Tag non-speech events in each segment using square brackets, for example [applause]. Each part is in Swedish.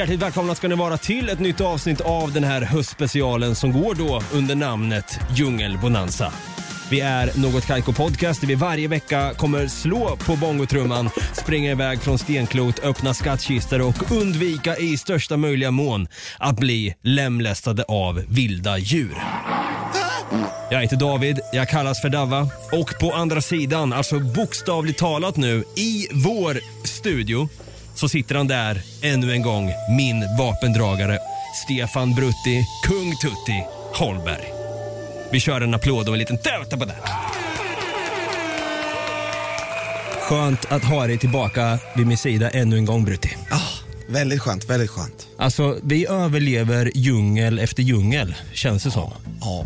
Hjärtligt välkomna ska ni vara till ett nytt avsnitt av den här höstspecialen som går då under namnet Djungelbonanza. Vi är Något Kaiko Podcast där vi varje vecka kommer slå på bongotrumman, springa iväg från stenklot, öppna skattkistor och undvika i största möjliga mån att bli lemlästade av vilda djur. Jag heter David, jag kallas för Dava och på andra sidan, alltså bokstavligt talat nu, i vår studio så sitter han där ännu en gång, min vapendragare Stefan Brutti, kung Tutti Holberg. Vi kör en applåd och en liten töta på det. Skönt att ha dig tillbaka vid min sida ännu en gång Brutti. Ah, väldigt skönt, väldigt skönt. Alltså, vi överlever djungel efter djungel, känns det som. Ja.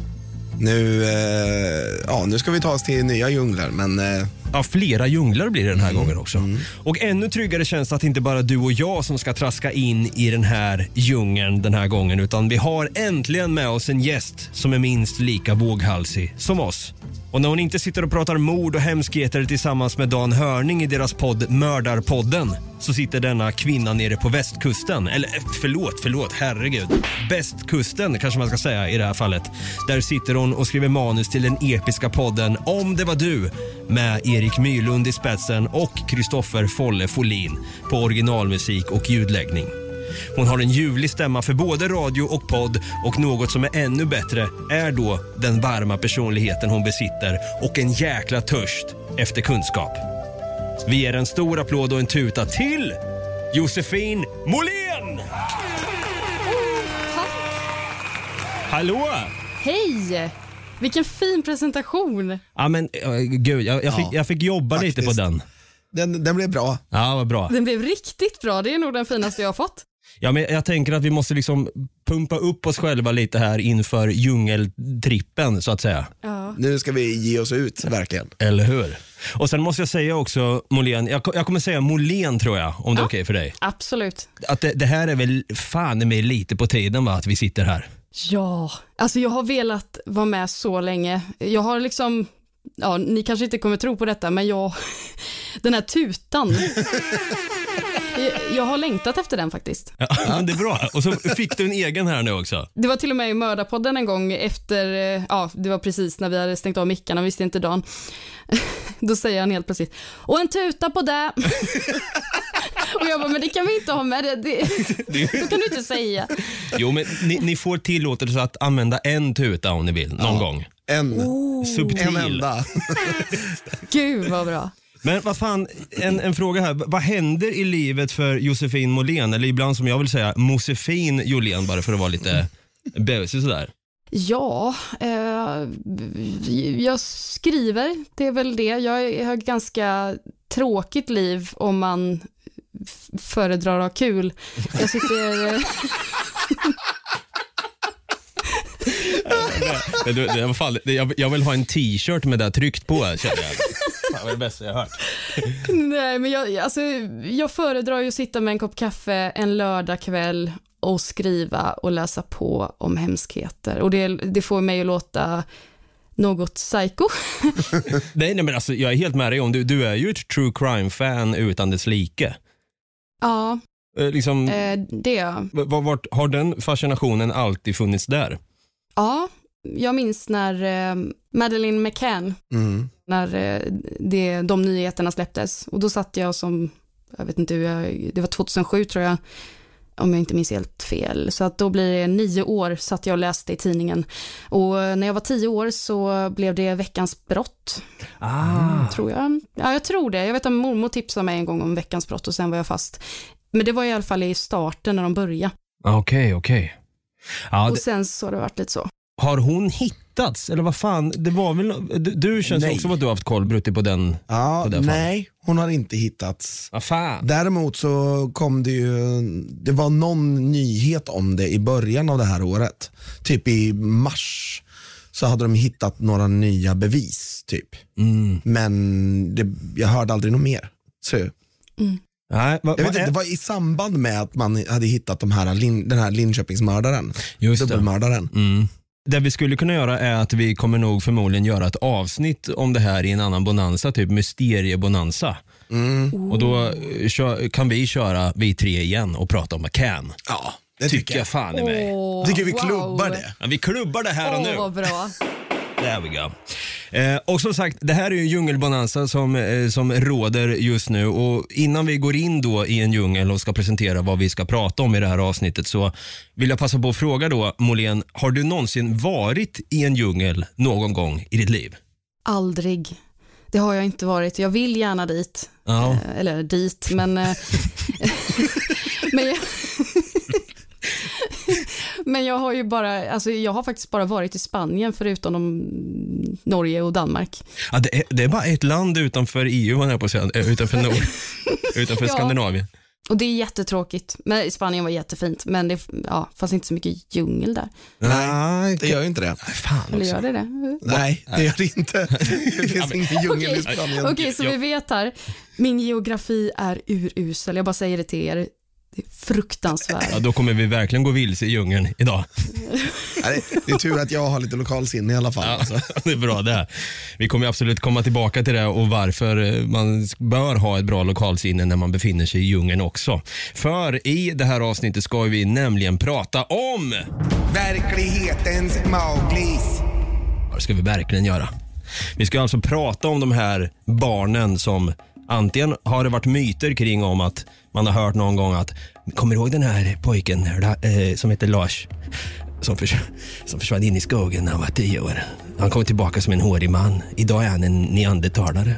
Nu, eh, ja, nu ska vi ta oss till nya djungler, men eh, Ja, flera djunglar blir det den här gången också. Och ännu tryggare känns det att det inte bara du och jag som ska traska in i den här djungeln den här gången utan vi har äntligen med oss en gäst som är minst lika våghalsig som oss. Och när hon inte sitter och pratar mord och hemskheter tillsammans med Dan Hörning i deras podd Mördarpodden så sitter denna kvinna nere på västkusten. Eller eh, förlåt, förlåt, herregud. Bästkusten kanske man ska säga i det här fallet. Där sitter hon och skriver manus till den episka podden Om det var du med Erik Myrlund i spetsen och Kristoffer Folle Folin på originalmusik och ljudläggning. Hon har en ljuvlig stämma för både radio och podd och något som är ännu bättre är då den varma personligheten hon besitter och en jäkla törst efter kunskap. Vi ger en stor applåd och en tuta till Josefin Molén! Hallå! Hej! Vilken fin presentation. Ja men äh, gud, jag, jag, fick, Ja, jag fick jobba lite på faktiskt. den. den, den blev bra. Ja, vad bra. Den blev riktigt bra. Det är nog den finaste jag har fått. Ja, men jag tänker att vi måste liksom pumpa upp oss själva lite här inför djungeltrippen så att säga. Ja. Nu ska vi ge oss ut, verkligen. Eller hur? Och sen måste jag säga också, Molén, jag, jag kommer säga Molén tror jag, om det är okej för dig. Absolut. Att det, det här är väl fan med lite på tiden va, att vi sitter här. Ja, alltså jag har velat vara med så länge. Jag har liksom, ja, ni kanske inte kommer tro på detta, men jag, [laughs] den här tutan. Jag- har längtat efter den faktiskt. Ja, [laughs] det är bra. Och så fick du en egen här nu också. Det var till och med i Mördarpodden en gång efter, eh, ja, det var precis när vi hade stängt av mickarna, visste inte Dan. [laughs] Då säger han helt plötsligt, och en tuta på det. Och jag bara, men det kan vi inte ha med, det, det, så kan du inte säga. Jo, men ni, ni får tillåtelse att använda en tuta om ni vill, någon gång. En, Subtil. en enda. [laughs] Gud vad bra. Men vad fan, en, en fråga här. Vad händer i livet för Josefin Molén? Eller ibland som jag vill säga Josefin Jolén bara för att vara lite busig sådär. Ja, eh, jag skriver, det är väl det. Jag har ett ganska tråkigt liv om man föredrar att ha kul. Jag sitter... [laughs] Det, det, det, var fan, det, jag, jag vill ha en t-shirt med det tryckt på känner jag. Fan, vad är det bästa jag har hört. [laughs] Nej, men jag, alltså, jag föredrar ju att sitta med en kopp kaffe en lördagkväll och skriva och läsa på om hemskheter. Och det, det får mig att låta något psycho. [laughs] Nej, nej men alltså, jag är helt med dig om, du, du är ju ett true crime-fan utan dess like. Ja, Eh, liksom, eh, det är jag. v- v- vart, har den fascinationen alltid funnits där? Ja, jag minns när eh, Madeleine McCann, Mm. när eh, det, de nyheterna släpptes. Och då satt jag som, jag vet inte hur jag, det var 2007 tror jag, om jag inte minns helt fel. Så att då blir det nio år satt jag och läste i tidningen. Och när jag var tio år så blev det Veckans brott, Ah. tror jag. Ja, jag tror det. Jag vet att mormor tipsade mig en gång om Veckans brott och sen var jag fast. Men det var i alla fall i starten när de började. Okej, okej. Ja, Och sen så har det varit lite så. har hon hittats? Eller vad fan, det var väl, du, du känns Nej. också som att du har haft koll Brutti på den. Ja, på fallet. nej, hon har inte hittats. Vad fan. Däremot så kom det ju, det var någon nyhet om det i början av det här året. Typ i mars så hade de hittat några nya bevis typ. Mm. Men det, jag hörde aldrig något mer. Så, Nej, vad, jag vet inte, det var i samband med att man hade hittat de här, den här Linköpingsmördaren. Just. Dubbelmördaren. Mm. Det vi skulle kunna göra är att vi kommer nog förmodligen göra ett avsnitt om det här i en annan bonanza, typ mysteriebonanza. Och då eh, kö- kan vi köra vi tre igen och prata om McCann. Ja, det Tycker tycker jag jag. fan i mig. Åh, Tycker vi wow. klubbar det. Ja, vi klubbar det här och Åh, nu. vad bra. There we go. Eh, och som sagt, det här är ju djungelbonanza som, eh, som råder just nu och innan vi går in då i en djungel och ska presentera vad vi ska prata om i det här avsnittet så vill jag passa på att fråga då, Molén, har du någonsin varit i en djungel någon gång i ditt liv? Aldrig. Det har jag inte varit. Jag vill gärna dit. Ja. Eh, Eller dit, men... eh, [laughs] men, jag, men jag har ju bara, alltså jag har faktiskt bara varit i Spanien förutom de, Norge och Danmark. Ja, det, är, det är bara ett land utanför EU, man är på att säga, eh, utanför Nord, [laughs] utanför Ja. Skandinavien. Och det är jättetråkigt. Men Spanien var jättefint, men det ja, fanns inte så mycket djungel där. Nej, Det gör ju inte det. Nej, fan Eller gör det det? Nej, det gör det inte. [laughs] Det finns ingen djungel i Okej. Spanien. Okej, så vi vet här. Min geografi är urusel. Jag bara säger det till er. Det är fruktansvärt. Ja, då kommer vi verkligen gå vilse i djungeln idag. Nej, Det är tur att jag har lite lokalsinne i alla fall. Alltså. [laughs] det är bra det. Vi kommer absolut komma tillbaka till det och varför eh, man bör ha ett bra lokalsinne när man befinner sig i djungeln också. För i det här avsnittet ska vi nämligen prata om... Verklighetens Mowglis. Ja, det ska vi verkligen göra. Vi ska alltså prata om de här barnen som antingen har det varit myter kring om att man har hört någon gång att kommer du ihåg den här pojken eh, som heter Lars som, förs som försvann in i skogen när han var tio år. Han kom tillbaka som en hårig man. Idag är han en neandertalare.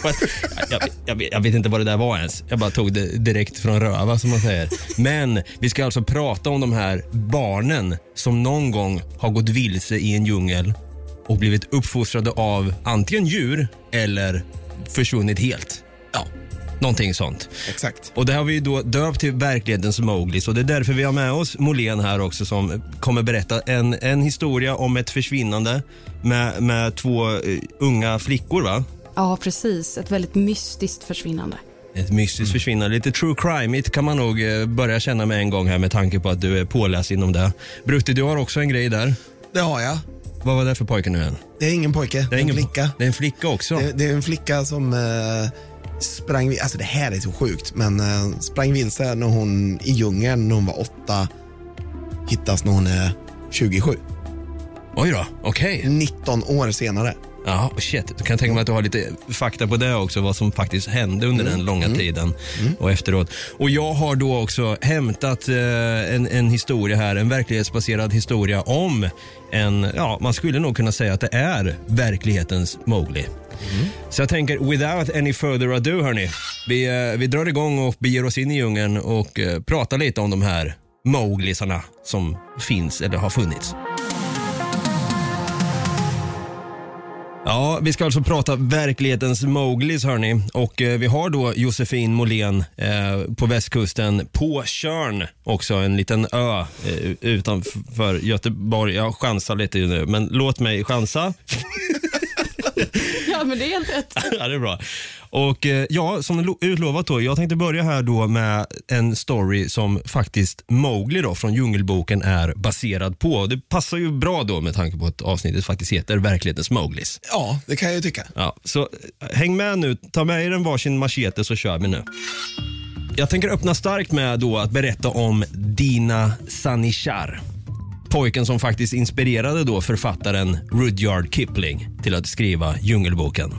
[laughs] jag, jag, jag vet inte vad det där var ens. Jag bara tog det direkt från röva som man säger. Men vi ska alltså prata om de här barnen som någon gång har gått vilse i en djungel och blivit uppfostrade av antingen djur eller försvunnit helt. Ja, någonting sånt. Exakt. Och det har vi ju då döpt till verklighetens Mowglis och det är därför vi har med oss Molén här också som kommer berätta en, en historia om ett försvinnande med, med två eh, unga flickor va? Ja, precis. Ett väldigt mystiskt försvinnande. Ett mystiskt försvinnande, lite true crime kan man nog eh, börja känna med en gång här med tanke på att du är påläst inom det. Brutti, du har också en grej där. Det har jag. Vad var det för pojke nu igen? Det är ingen pojke, det är en ingen flicka. Det är en flicka också. Det, det är en flicka som eh, sprang, vi- alltså det här är så sjukt, men eh, sprang vilse när hon i djungeln när hon var åtta, hittas när hon är 27. Oj då, okej. 19 år senare. Ja, shit. Du kan tänka mig att du har lite fakta på det också, vad som faktiskt hände under den långa tiden och efteråt. Och jag har då också hämtat eh, en, en historia här, en verklighetsbaserad historia om en, ja, man skulle nog kunna säga att det är verklighetens Mowgli. Så jag tänker, without any further ado hörni, vi, eh, vi drar igång och beger oss in i djungeln och eh, pratar lite om de här Mowglisarna som finns eller har funnits. Ja, vi ska alltså prata verklighetens Mowglis hörni. Och eh, vi har då Josefin Molén eh, på västkusten på Tjörn också, en liten ö eh, utanför Göteborg. Jag chansar lite nu, men låt mig chansa. [laughs] [laughs] Ja, men det är helt rätt. [laughs] ja, det är bra. Och eh, ja, som lo- utlovat då, jag tänkte börja här då med en story som faktiskt Mowgli då från Djungelboken är baserad på. Det passar ju bra då med tanke på att avsnittet faktiskt heter Verklighetens Mowglis. Ja, det kan jag ju tycka. Ja, så eh, häng med nu, ta med er en varsin machete så kör vi nu. Jag tänker öppna starkt med då att berätta om Dina Sanishar. Pojken som faktiskt inspirerade då författaren Rudyard Kipling till att skriva Djungelboken.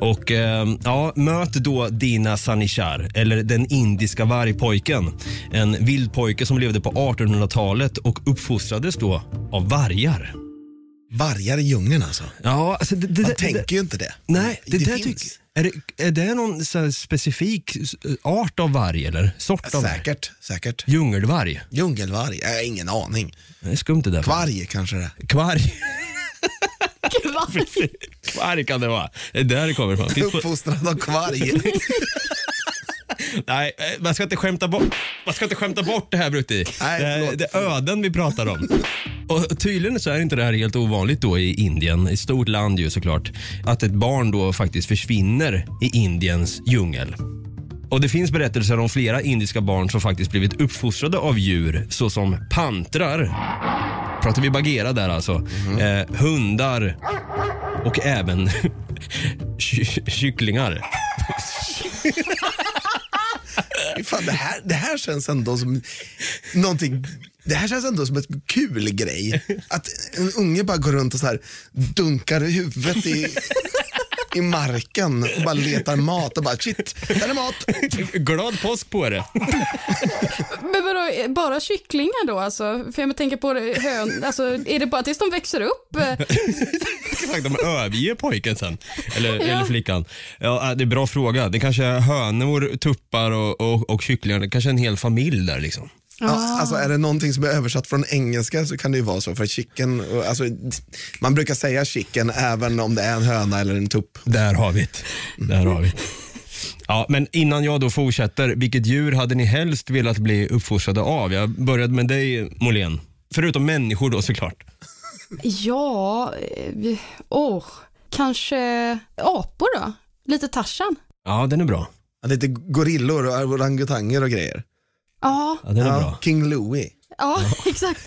Och eh, ja, möt då Dina Sanishar, eller den indiska vargpojken. En vildpojke som levde på 1800-talet och uppfostrades då av vargar. Vargar i djungeln alltså. Ja, alltså det, det, Man det, tänker ju inte det. Nej, det, Det där finns. Är det, är det någon så här specifik art av varg eller sort av varg? Säkert, säkert. Djungelvarg? Djungelvarg? Jag har ingen aning. Det är skumt det där. Kvarg kanske det är. Kvarg. Kvarg. [laughs] Kvarg kan det vara. Det är där det kommer ifrån. Uppfostrad av kvarg. [laughs] Nej, eh, man ska inte skämta bort, man ska inte skämta bort det här Brutti. Nej, det, är- det är öden vi pratar om. Och tydligen så är inte det här helt ovanligt då i Indien, i stort land ju såklart, att ett barn då faktiskt försvinner i Indiens djungel. Och Det finns berättelser om flera indiska barn som faktiskt blivit uppfostrade av djur såsom pantrar, pratar vi bagheera där alltså, eh, hundar och även [laughs] ky- kycklingar. [laughs] Fan, det, här, det här känns ändå som någonting det här känns ändå som ett kul grej. Att en unge bara går runt och så här dunkar huvudet i, i marken och bara letar mat och bara shit, här är mat. Glad påsk på det. Men vadå, bara kycklingar då alltså? För jag tänker på det, hön, alltså är det bara tills de växer upp? Exakt, de överger pojken sen. Eller, Ja. eller flickan. Ja, äh, det är en bra fråga. Det kanske är hönor, tuppar och, och, och kycklingar. Det kanske är en hel familj där liksom. Ja, alltså är det någonting som är översatt från engelska så kan det ju vara så. För chicken, alltså, man brukar säga chicken även om det är en höna eller en tupp. Där har vi det. Där har vi det. Ja, men innan jag då fortsätter, vilket djur hade ni helst velat bli uppfostrade av? Jag började med dig, Molén. Förutom människor då såklart. Ja, åh, kanske apor då? Lite Tarzan? Ja, den är bra. Ja, Lite gorillor och orangutanger och grejer. Ja, Ja, den är Ja, bra. King Louie. ja, [laughs] exakt.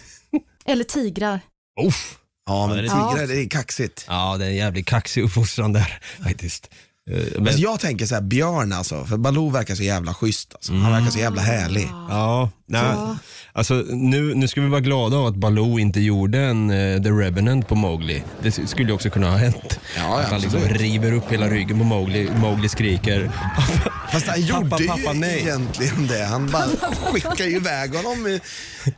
Eller tigrar. Uff. Ja, men det är tigrar, det är kaxigt. Ja, det är en jävligt kaxig uppfostran där [laughs] faktiskt. Eh, Men, Alltså, jag tänker så här, björn alltså, för Baloo verkar så jävla schysst. Alltså. Han verkar så jävla härlig. Ja, nej. Ja. Alltså, nu, nu ska vi vara glada av att Baloo inte gjorde en eh, The Revenant på Mowgli. Det skulle ju också kunna ha hänt. Ja, att han liksom river upp hela ryggen på Mowgli. Mowgli skriker. [laughs] Fast han gjorde Pappa, ju pappa, nej. egentligen det. Han bara skickar ju iväg honom. i-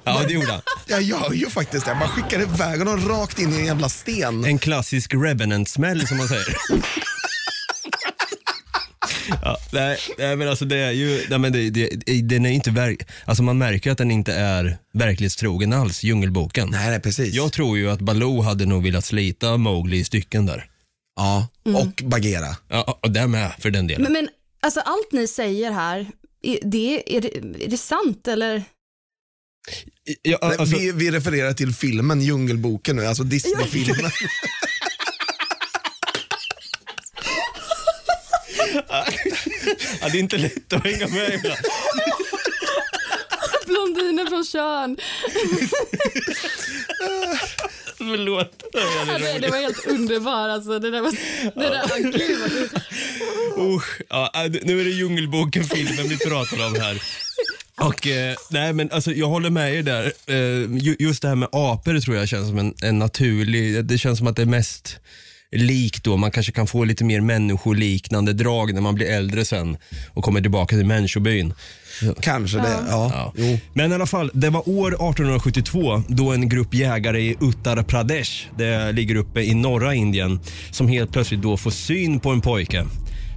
Ja, det gjorde han. [laughs] Jag gör ju faktiskt det. Man skickar iväg honom rakt in i en jävla sten. En klassisk Revenant-smäll som man säger. [laughs] Ja, nej, nej, men alltså det är ju, nej, men det, det, den är inte verk, alltså man märker att den inte är verklighetstrogen alls, Djungelboken. Nej, nej, precis. Jag tror ju att Baloo hade nog velat slita Mowgli i stycken där. Ja, och Bagheera. Ja, och det med för den delen. Men, men alltså allt ni säger här, är det, är det, är det sant eller? Ja, alltså, vi, vi refererar till filmen Djungelboken nu, alltså Disney-filmen. [laughs] [laughs] [laughs] ja, det är inte lätt att hänga med ibland. Blondiner från Tjörn. Förlåt. Ja, det, det var helt underbart alltså. Det där var, det där, oh, gud vad ja, äh, nu är det Djungelboken-filmen vi pratar om här. Och, eh, nej, men alltså, jag håller med er där. Eh, ju- just det här med apor tror jag känns som en, en naturlig, det känns som att det är mest likt då. Man kanske kan få lite mer människoliknande drag när man blir äldre sen och kommer tillbaka till människobyn. Kanske det, ja. Ja. Jo. Men i alla fall, det var år 1872 då en grupp jägare i Uttar Pradesh, det ligger uppe i norra Indien, som helt plötsligt då får syn på en pojke.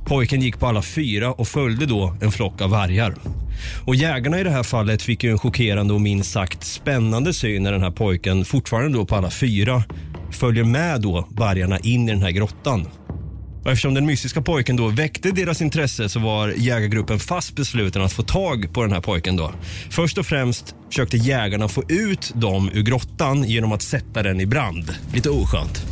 Pojken gick på alla fyra och följde då en flock av vargar. Och jägarna i det här fallet fick ju en chockerande och minst sagt spännande syn när den här pojken fortfarande då på alla fyra följer med då vargarna in i den här grottan. Och eftersom den mystiska pojken då väckte deras intresse så var jägargruppen fast besluten att få tag på den här pojken. Då. Först och främst försökte jägarna få ut dem ur grottan genom att sätta den i brand. Lite oskönt.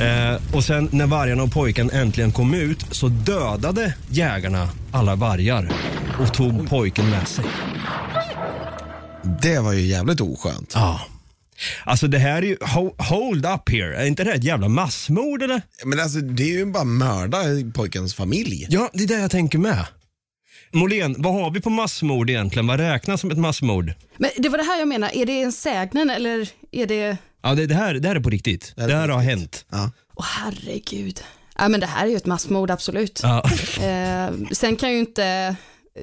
Eh, och sen när vargarna och pojken äntligen kom ut så dödade jägarna alla vargar och tog pojken med sig. Det var ju jävligt oskönt. Ja. Alltså det här är ju, ho- hold up here, är inte det ett jävla massmord eller? Men alltså det är ju bara mörda pojkens familj. Ja, det är det jag tänker med. Molén, vad har vi på massmord egentligen? Vad räknas som ett massmord? Men det var det här jag menar, är det en sägnen eller är det... Ja, det, det, här, det här är på riktigt. Det, är på här har hänt. Ja. Åh herregud. Ja men det här är ju ett massmord absolut. Ja. Eh, sen kan ju inte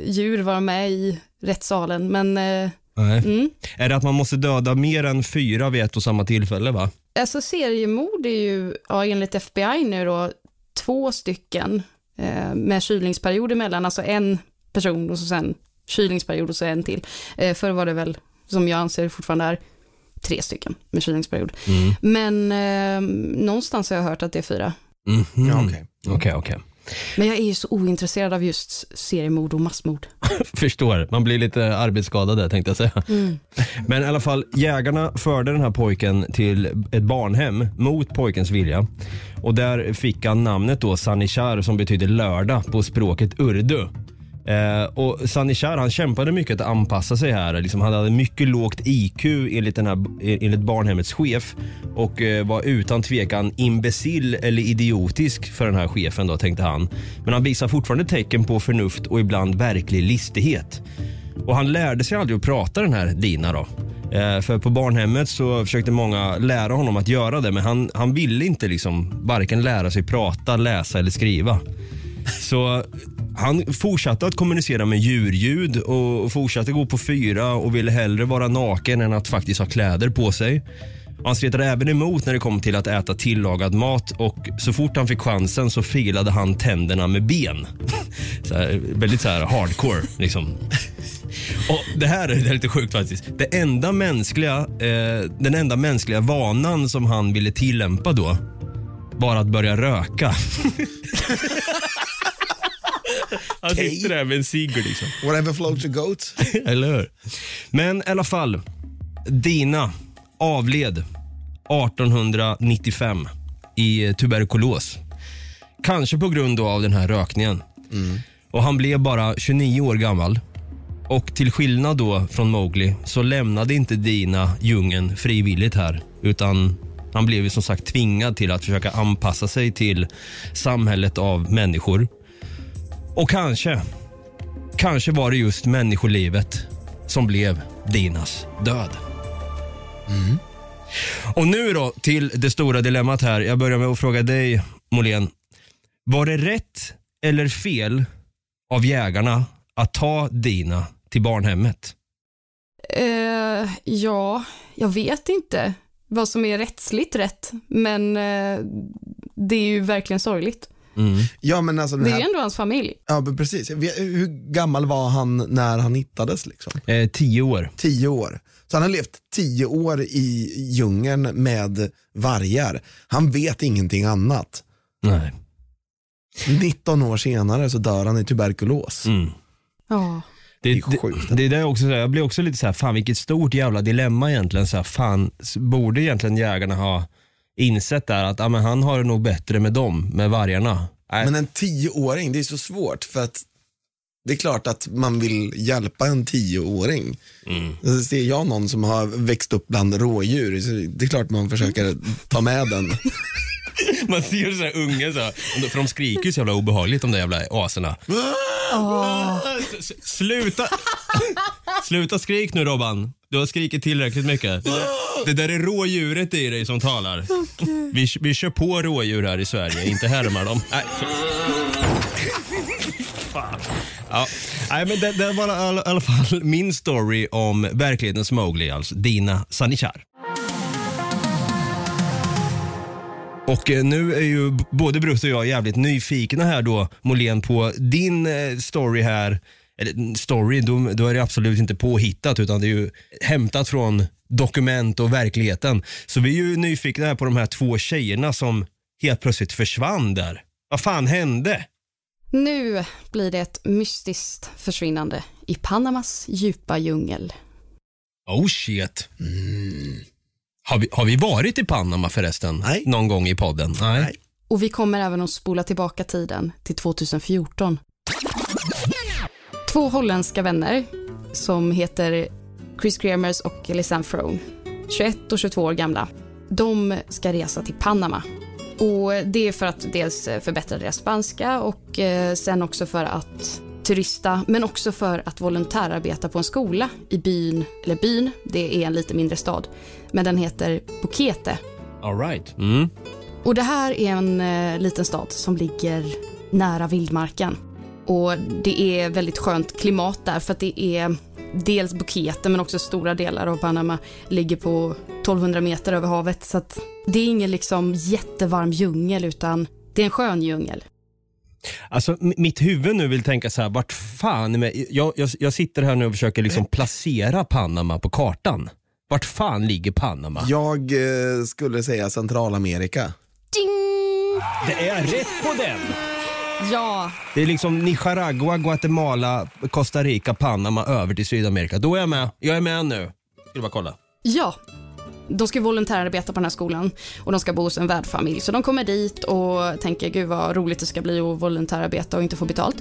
djur vara med i rättssalen men eh, Nej. mm. Är det att man måste döda mer än fyra vid ett och samma tillfälle? va? alltså seriemord är ju, ja, enligt FBI nu då, två stycken eh, med kylningsperiod emellan, alltså en person och så sen kylningsperiod och så en till. Eh, förr var det väl, som jag anser fortfarande är, tre stycken med kylningsperiod. Mm. Men eh, någonstans har jag hört att det är fyra. Mhm. Ja, okej. Okej, okej. Men jag är ju så ointresserad av just seriemord och massmord. [laughs] Förstår. Man blir lite arbetsskadad där tänkte jag säga. Men i alla fall, jägarna förde den här pojken till ett barnhem mot pojkens vilja. Och där fick han namnet då Sanishar som betyder lördag på språket urdu. Eh, och Sanishar han kämpade mycket att anpassa sig här. Liksom, han hade mycket lågt IQ enligt, den här, enligt barnhemmets chef och eh, var utan tvekan imbecill eller idiotisk för den här chefen då tänkte han. Men han visar fortfarande tecken på förnuft och ibland verklig listighet. Och han lärde sig aldrig att prata den här Dina då. Eh, för på barnhemmet så försökte många lära honom att göra det men han, han ville inte liksom varken lära sig prata, läsa eller skriva. Så han fortsatte att kommunicera med djurljud och fortsatte gå på fyra och ville hellre vara naken än att faktiskt ha kläder på sig. Han stretade även emot när det kom till att äta tillagad mat och så fort han fick chansen så filade han tänderna med ben. [laughs] Så här, väldigt så här hardcore liksom. Och det här är lite sjukt faktiskt. Det enda mänskliga, eh, den enda mänskliga vanan som han ville tillämpa då var att börja röka. [laughs] han sitter där med en cigg liksom. Whatever floats your goat. [laughs] Eller hur? Men i alla fall. Dina avled 1895 i tuberkulos. Kanske på grund av den här rökningen. Och Han blev bara 29 år gammal. Och till skillnad då från Mowgli så lämnade inte Dina djungeln frivilligt här. Utan han blev ju som sagt tvingad till att försöka anpassa sig till samhället av människor. Och kanske, kanske var det just människolivet som blev Dinas död. Och nu då till det stora dilemmat här. Jag börjar med att fråga dig, Molén. Var det rätt eller fel av jägarna att ta Dina till barnhemmet? Eh, ja, jag vet inte vad som är rättsligt rätt, men eh, det är ju verkligen sorgligt. Ja men alltså Det är här, ju ändå hans familj. ja, men precis. Hur gammal var han när han hittades? Liksom? Eh, tio år. Tio år. Så han har levt tio år i djungeln med vargar. Han vet ingenting annat. Nej. 19 år senare så dör han i tuberkulos. Mm. Ja. Det, Det är. Det, det är där också, så här, jag blir också lite så här, fan vilket stort jävla dilemma egentligen. Så här, fan, borde egentligen jägarna ha insett där att ja, men han har det nog bättre med dem, med vargarna. Nej. Men en tioåring, det är så svårt för att det är klart att man vill hjälpa en tioåring. Mm. Ser jag någon som har växt upp bland rådjur, så det är klart man försöker ta med den. [laughs] [laughs] Man ser så här unga så här, för de skriker ju så jävla obehagligt de där jävla aserna. S- Sluta! [laughs] Sluta skrik nu Robban. Du har skrikit tillräckligt mycket. Det där, det där är rådjuret i dig som talar. Vi, vi kör på rådjur här i Sverige, inte härmar dem. Nej. Ja. Nej, men det, det var i alla, alla fall min story om verklighetens Mowgli, alltså Dina Sanichar. Och eh, nu är ju både Bruce och jag jävligt nyfikna här då, Molén på din eh, story här. Eller mm, story, då, då är det absolut inte påhittat utan det är ju hämtat från dokument och verkligheten. Så vi är ju nyfikna här på de här två tjejerna som helt plötsligt försvann där. Vad fan hände? Nu blir det ett mystiskt försvinnande i Panamas djupa djungel. Oh shit. Har, vi, har vi varit i Panama förresten? Nej. Någon gång i podden? Nej. Nej. Och vi kommer även att spola tillbaka tiden till 2014. Två holländska vänner som heter Chris Kremers och Lisanne Frone, 21 och 22 år gamla. De ska resa till Panama. Och Det är för att dels förbättra deras spanska och eh, sen också för att turista, men också för att volontärarbeta på en skola i byn, eller byn, det är en lite mindre stad, men den heter Bukete. All right. Mm. Och det här är en eh, liten stad som ligger nära vildmarken. Och det är väldigt skönt klimat där för att det är dels Bukete men också stora delar av Panama ligger på 1200 meter över havet. Så att det är ingen liksom jättevarm djungel utan det är en skön djungel. Alltså, mitt huvud nu vill tänka så här, vart fan, jag, jag, jag sitter här nu och försöker liksom placera Panama på kartan. Vart fan ligger Panama? Jag eh, skulle säga Centralamerika. Ding! Det är rätt på den! Ja, Det är liksom Nicaragua, Guatemala, Costa Rica, Panama över till Sydamerika. Då är jag med. Jag är med nu. Skulle bara kolla. ja. De ska volontärarbeta på den här skolan och de ska bo hos en värdfamilj. Så de kommer dit och tänker gud vad roligt det ska bli att volontärarbeta och inte få betalt.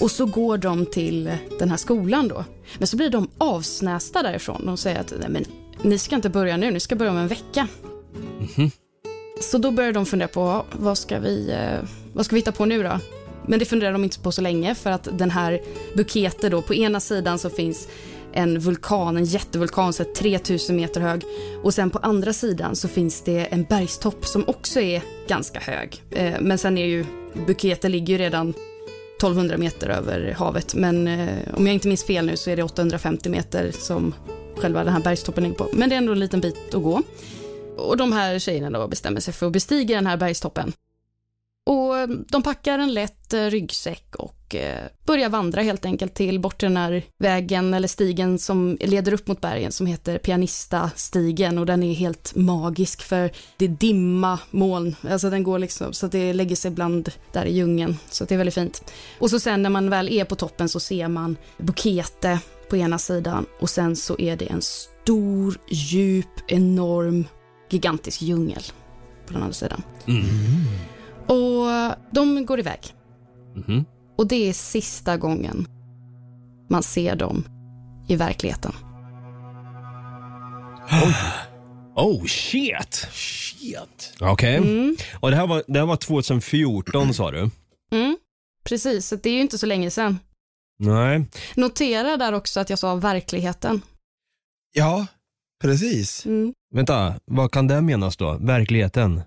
Och så går de till den här skolan då. Men så blir de avsnästa därifrån. De säger att Nej, men, ni ska inte börja nu, ni ska börja om en vecka. Så då börjar de fundera på vad ska vi, eh, vad ska vi hitta på nu då? Men det funderar de inte på så länge för att den här Bukete då, på ena sidan så finns en vulkan, en jättevulkan, så här 3000 meter hög. Och sen på andra sidan så finns det en bergstopp som också är ganska hög. Eh, Men sen är ju, Bukete ligger ju redan 1200 meter över havet. Men eh, om jag inte minns fel nu så är det 850 meter som själva den här bergstoppen ligger på. Men det är ändå en liten bit att gå. Och de här tjejerna då bestämmer sig för att bestiga den här bergstoppen. Och eh, de packar en lätt eh, ryggsäck och eh, börjar vandra helt enkelt till bort den här vägen eller stigen som leder upp mot bergen som heter Pianista-stigen och den är helt magisk för det är dimma, moln, alltså den går liksom så att det lägger sig bland där i djungeln så att det är väldigt fint. Och så sen när man väl är på toppen så ser man Bukete på ena sidan och sen så är det en stor, djup, enorm, gigantisk djungel på den andra sidan. Och de går iväg. Mhm. Och det är sista gången man ser dem i verkligheten. Oh shit! Shit. Okej. Mm. Och det här, var, det här var 2014 sa du? Mm. Precis, så det är ju inte så länge sedan. Nej. Notera där också att jag sa verkligheten. Ja, precis. Mm. Vänta, vad kan det menas då? Verkligheten?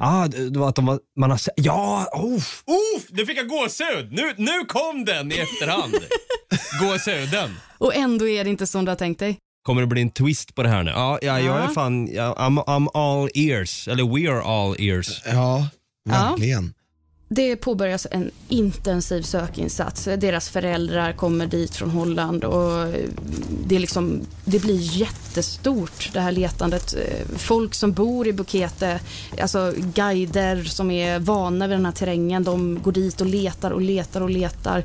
Ah, det var att de var, man har ja, oh, oh, nu fick jag gåshud! Nu, nu kom den i efterhand. [laughs] Gåshuden. Och ändå är det inte som du har tänkt dig. Kommer det bli en twist på det här nu? Ja, ja jag är fan, ja, I'm, I'm all ears. Eller we are all ears. Ja, verkligen. Det påbörjas en intensiv sökinsats. Deras föräldrar kommer dit från Holland och eh, det, är liksom, det blir jättestort det här letandet. Eh, folk som bor i Bukete, alltså guider som är vana vid den här terrängen, de går dit och letar och letar och letar.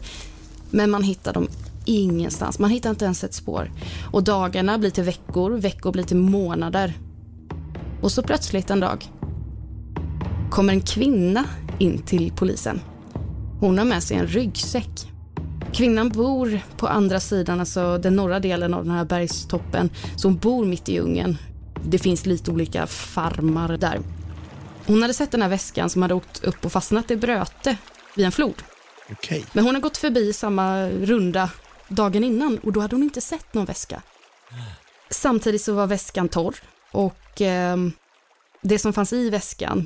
Men man hittar dem ingenstans. Man hittar inte ens ett spår. Och dagarna blir till veckor, veckor blir till månader. Och så plötsligt en dag kommer en kvinna in till polisen. Hon har med sig en ryggsäck. Kvinnan bor på andra sidan, alltså den norra delen av den här bergstoppen, så hon bor mitt i djungeln. Det finns lite olika farmar där. Hon hade sett den här väskan som hade åkt upp och fastnat i Bröte vid en flod. Okej. Men hon har gått förbi samma runda dagen innan och då hade hon inte sett någon väska. Samtidigt så var väskan torr och ehm, det som fanns i väskan,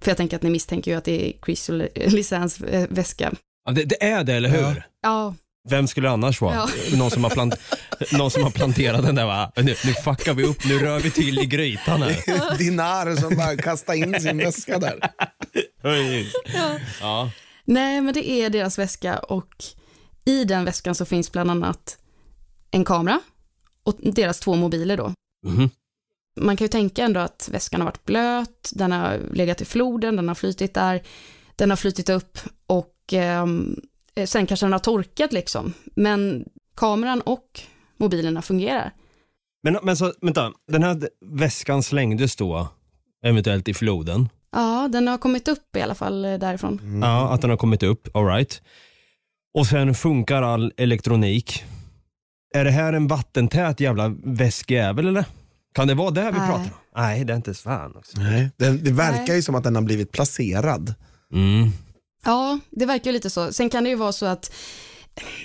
för jag tänker att ni misstänker ju att det är Chris [laughs] Lisans eh, väska. Ja, det, det är det, eller hur? Ja. Ja, Vem skulle det annars vara? Ja. [laughs] Någon, som har plant, [laughs] någon som har planterat den där va? Nu, nu fuckar vi upp, nu rör vi till i grytan här. Dinar som bara kastar in sin väska där. Ja. nej men det är deras väska och i den väskan så finns bland annat en kamera och deras två mobiler då. Mhm. Man kan ju tänka ändå att väskan har varit blöt, den har legat i floden, den har flytit där, den har flytit upp och ehm, sen kanske den har torkat liksom. Men kameran och mobilerna fungerar. Men, men så, vänta, den här väskan slängdes då eventuellt i floden? Ja, den har kommit upp i alla fall eh, därifrån. Ja, att den har kommit upp, alright. Och sen funkar all elektronik. Är det här en vattentät jävla väskjävel eller? Kan det vara det vi Nej. pratar om? Nej, det är inte fan också. Nej. Den, det verkar Nej. ju som att den har blivit placerad. Mm. Ja, det verkar ju lite så. Sen kan det ju vara så att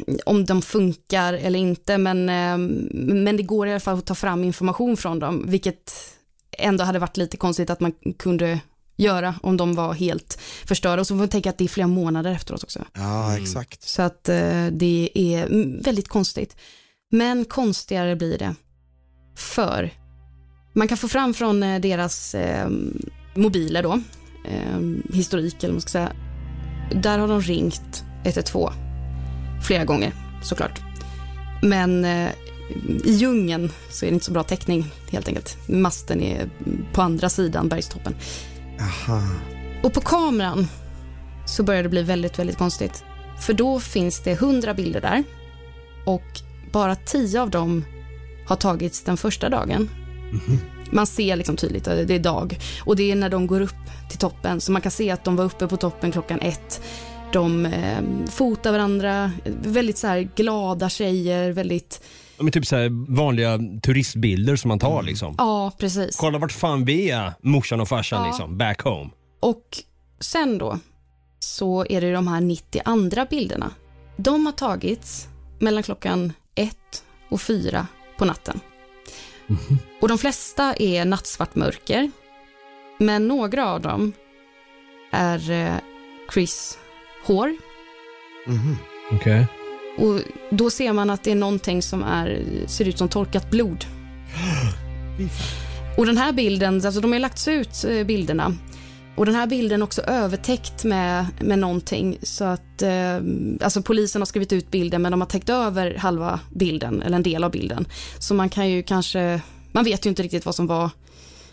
eh, om de funkar eller inte, men, eh, men det går i alla fall att ta fram information från dem, vilket ändå hade varit lite konstigt att man kunde göra om de var helt förstörda. Och så får man tänka att det är flera månader efteråt också. Ja, exakt. Så att eh, det är mm, väldigt konstigt. Men konstigare blir det. För man kan få fram från eh, deras eh, mobiler då eh, historik, eller vad man ska säga. Där har de ringt 112 flera gånger, såklart. Men eh, i djungeln så är det inte så bra täckning, helt enkelt. Masten är på andra sidan bergstoppen. Aha. Och på kameran så börjar det bli väldigt, väldigt konstigt. För då finns det 100 bilder där och bara 10 av dem har tagits den första dagen. Man ser liksom tydligt att det är dag och det är när de går upp till toppen så man kan se att de var uppe på toppen klockan ett. De eh, fotar varandra, väldigt så här glada tjejer, väldigt, Ja, men typ så vanliga turistbilder som man tar liksom. ja precis. Kolla vart fan vi är, morsan och farsan Ja. liksom, back home. Och sen då så är det de här 90 andra bilderna. De har tagits mellan klockan ett och fyra på natten. Och de flesta är nattsvart mörker. Men några av dem är eh, Chris hår. Mhm. Okej. Och då ser man att det är någonting som är, ser ut som torkat blod. [gasps] Och den här bilden, alltså de har lagts ut eh, bilderna. Och den här bilden är också övertäckt med, med någonting. Så att, eh, alltså polisen har skrivit ut bilden men de har täckt över halva bilden, eller en del av bilden. Så man kan ju kanske, man vet ju inte riktigt vad som var,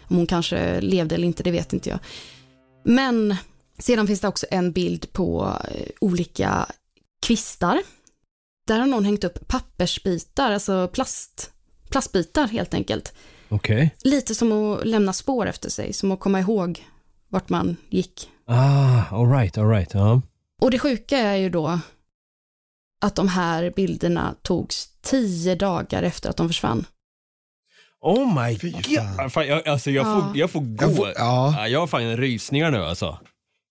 om hon kanske levde eller inte, det vet inte jag. Men sedan finns det också en bild på eh, olika kvistar. Där har någon hängt upp pappersbitar, alltså plast, plastbitar helt enkelt. Okej. Lite som att lämna spår efter sig, som att komma ihåg vart man gick. Ah, alright, alright. Ja. Och det sjuka är ju då att de här bilderna togs tio dagar efter att de försvann. Oh my god. fan. Jag, alltså jag, Ja. får, jag får gå. Jag får, ja. Ja, jag har fan rysningar nu alltså.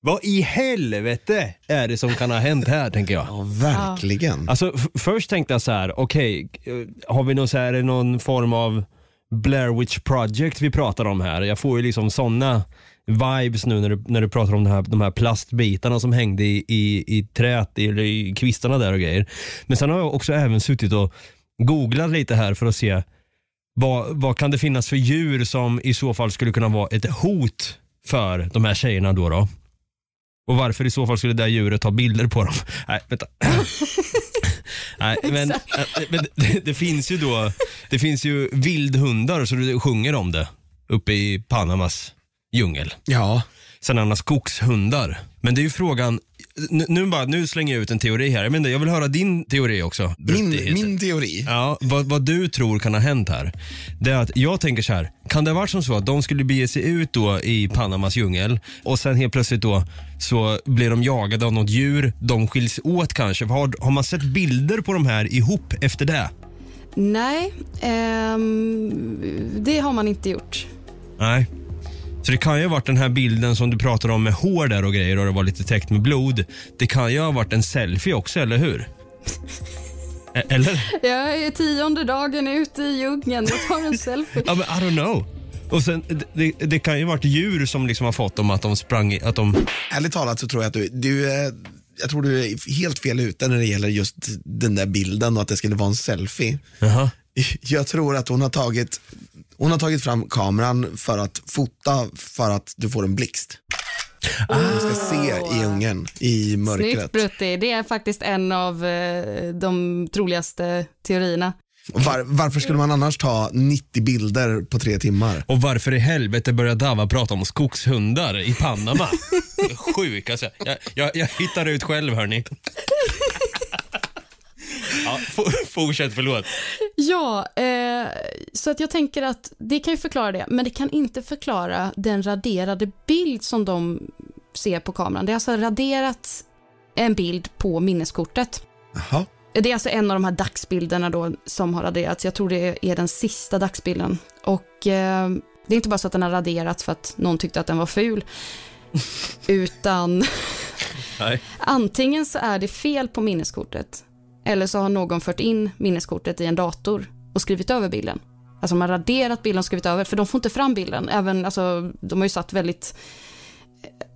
Vad i helvete är det som kan ha hänt här tänker jag. ja, verkligen. Alltså först tänkte jag så här, okej, eh, har vi någon, så här, någon form av Blair Witch Project vi pratar om här? Jag får ju liksom sådana vibes nu när du, när du pratar om de här, de här plastbitarna som hängde i, i, i trät, i, eller i kvistarna där och grejer. Men sen har jag också även suttit och googlat lite här för att se vad, vad kan det finnas för djur som i så fall skulle kunna vara ett hot för de här tjejerna då? då? Och varför i så fall skulle det där djuret ta bilder på dem? [laughs] Nej, vänta. [laughs] Nej, men, äh, men det, det finns ju då, det finns ju vildhundar så det sjunger om det uppe i Panamas djungel. Ja. Sen annars skogshundar. Men det är ju frågan, nu, nu, bara, nu slänger jag ut en teori här. Jag, menar, jag vill höra din teori också. Min, min teori. Ja, vad, vad du tror kan ha hänt här. Det är att jag tänker så här. Kan det ha varit som så att de skulle bege sig ut då i Panamas djungel och sen helt plötsligt då så blir de jagade av något djur. De skiljs åt kanske. Har, har man sett bilder på de här ihop efter det? Nej, ehm, det har man inte gjort. Nej. Så det kan ju ha varit den här bilden som du pratar om med hår där och grejer och det var lite täckt med blod. Det kan ju ha varit en selfie också, eller hur? E- Eller? Jag är tionde dagen ute i djungeln, jag tar en selfie. Ja, men I don't know. Och sen, det, det kan ju ha varit djur som liksom har fått dem att de sprang, i- att de... Ärligt talat så tror jag att du, du är, jag tror du är helt fel ute när det gäller just den där bilden och att det skulle vara en selfie. Jaha. Jag tror att hon har tagit, hon har tagit fram kameran för att fota för att du får en blixt. Du ska se i djungeln, i Snyggt mörkret. Brutti, det är faktiskt en av eh, de troligaste teorierna. Var, varför skulle man annars ta 90 bilder på tre timmar? Och varför i helvete börjar Dava prata om skogshundar i Panama? [laughs] Sjuk alltså. Jag, jag, jag hittar ut själv hörni. Ja, fortsätt, förlåt. Ja, eh, så att jag tänker att det kan ju förklara det, men det kan inte förklara den raderade bild som de ser på kameran. Det är alltså raderat en bild på minneskortet. Jaha. Det är alltså en av de här dagsbilderna då som har raderats. Jag tror det är den sista dagsbilden. Och eh, det är inte bara så att den har raderats för att någon tyckte att den var ful, [laughs] utan [laughs] antingen så är det fel på minneskortet eller så har någon fört in minneskortet i en dator och skrivit över bilden. Alltså de har raderat bilden och skrivit över, för de får inte fram bilden. Även, alltså, de har ju satt väldigt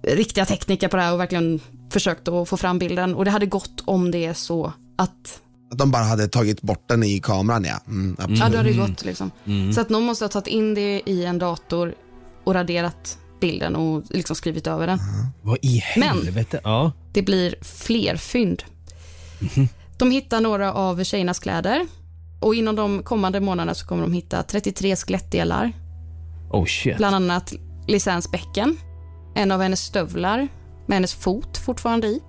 eh, riktiga tekniker på det här och verkligen försökt att få fram bilden. Och det hade gått om det är så att, Att de bara hade tagit bort den i kameran ja. Mm, absolut. ja då hade det gått liksom. Så att någon måste ha tagit in det i en dator och raderat bilden och liksom skrivit över den. Vad i Men- helvete? Ja. Det blir fler fynd. De hittar några av tjejernas kläder och inom de kommande månaderna så kommer de hitta 33 skelettdelar, Oh shit. bland annat Lisannes bäcken, en av hennes stövlar med hennes fot fortfarande i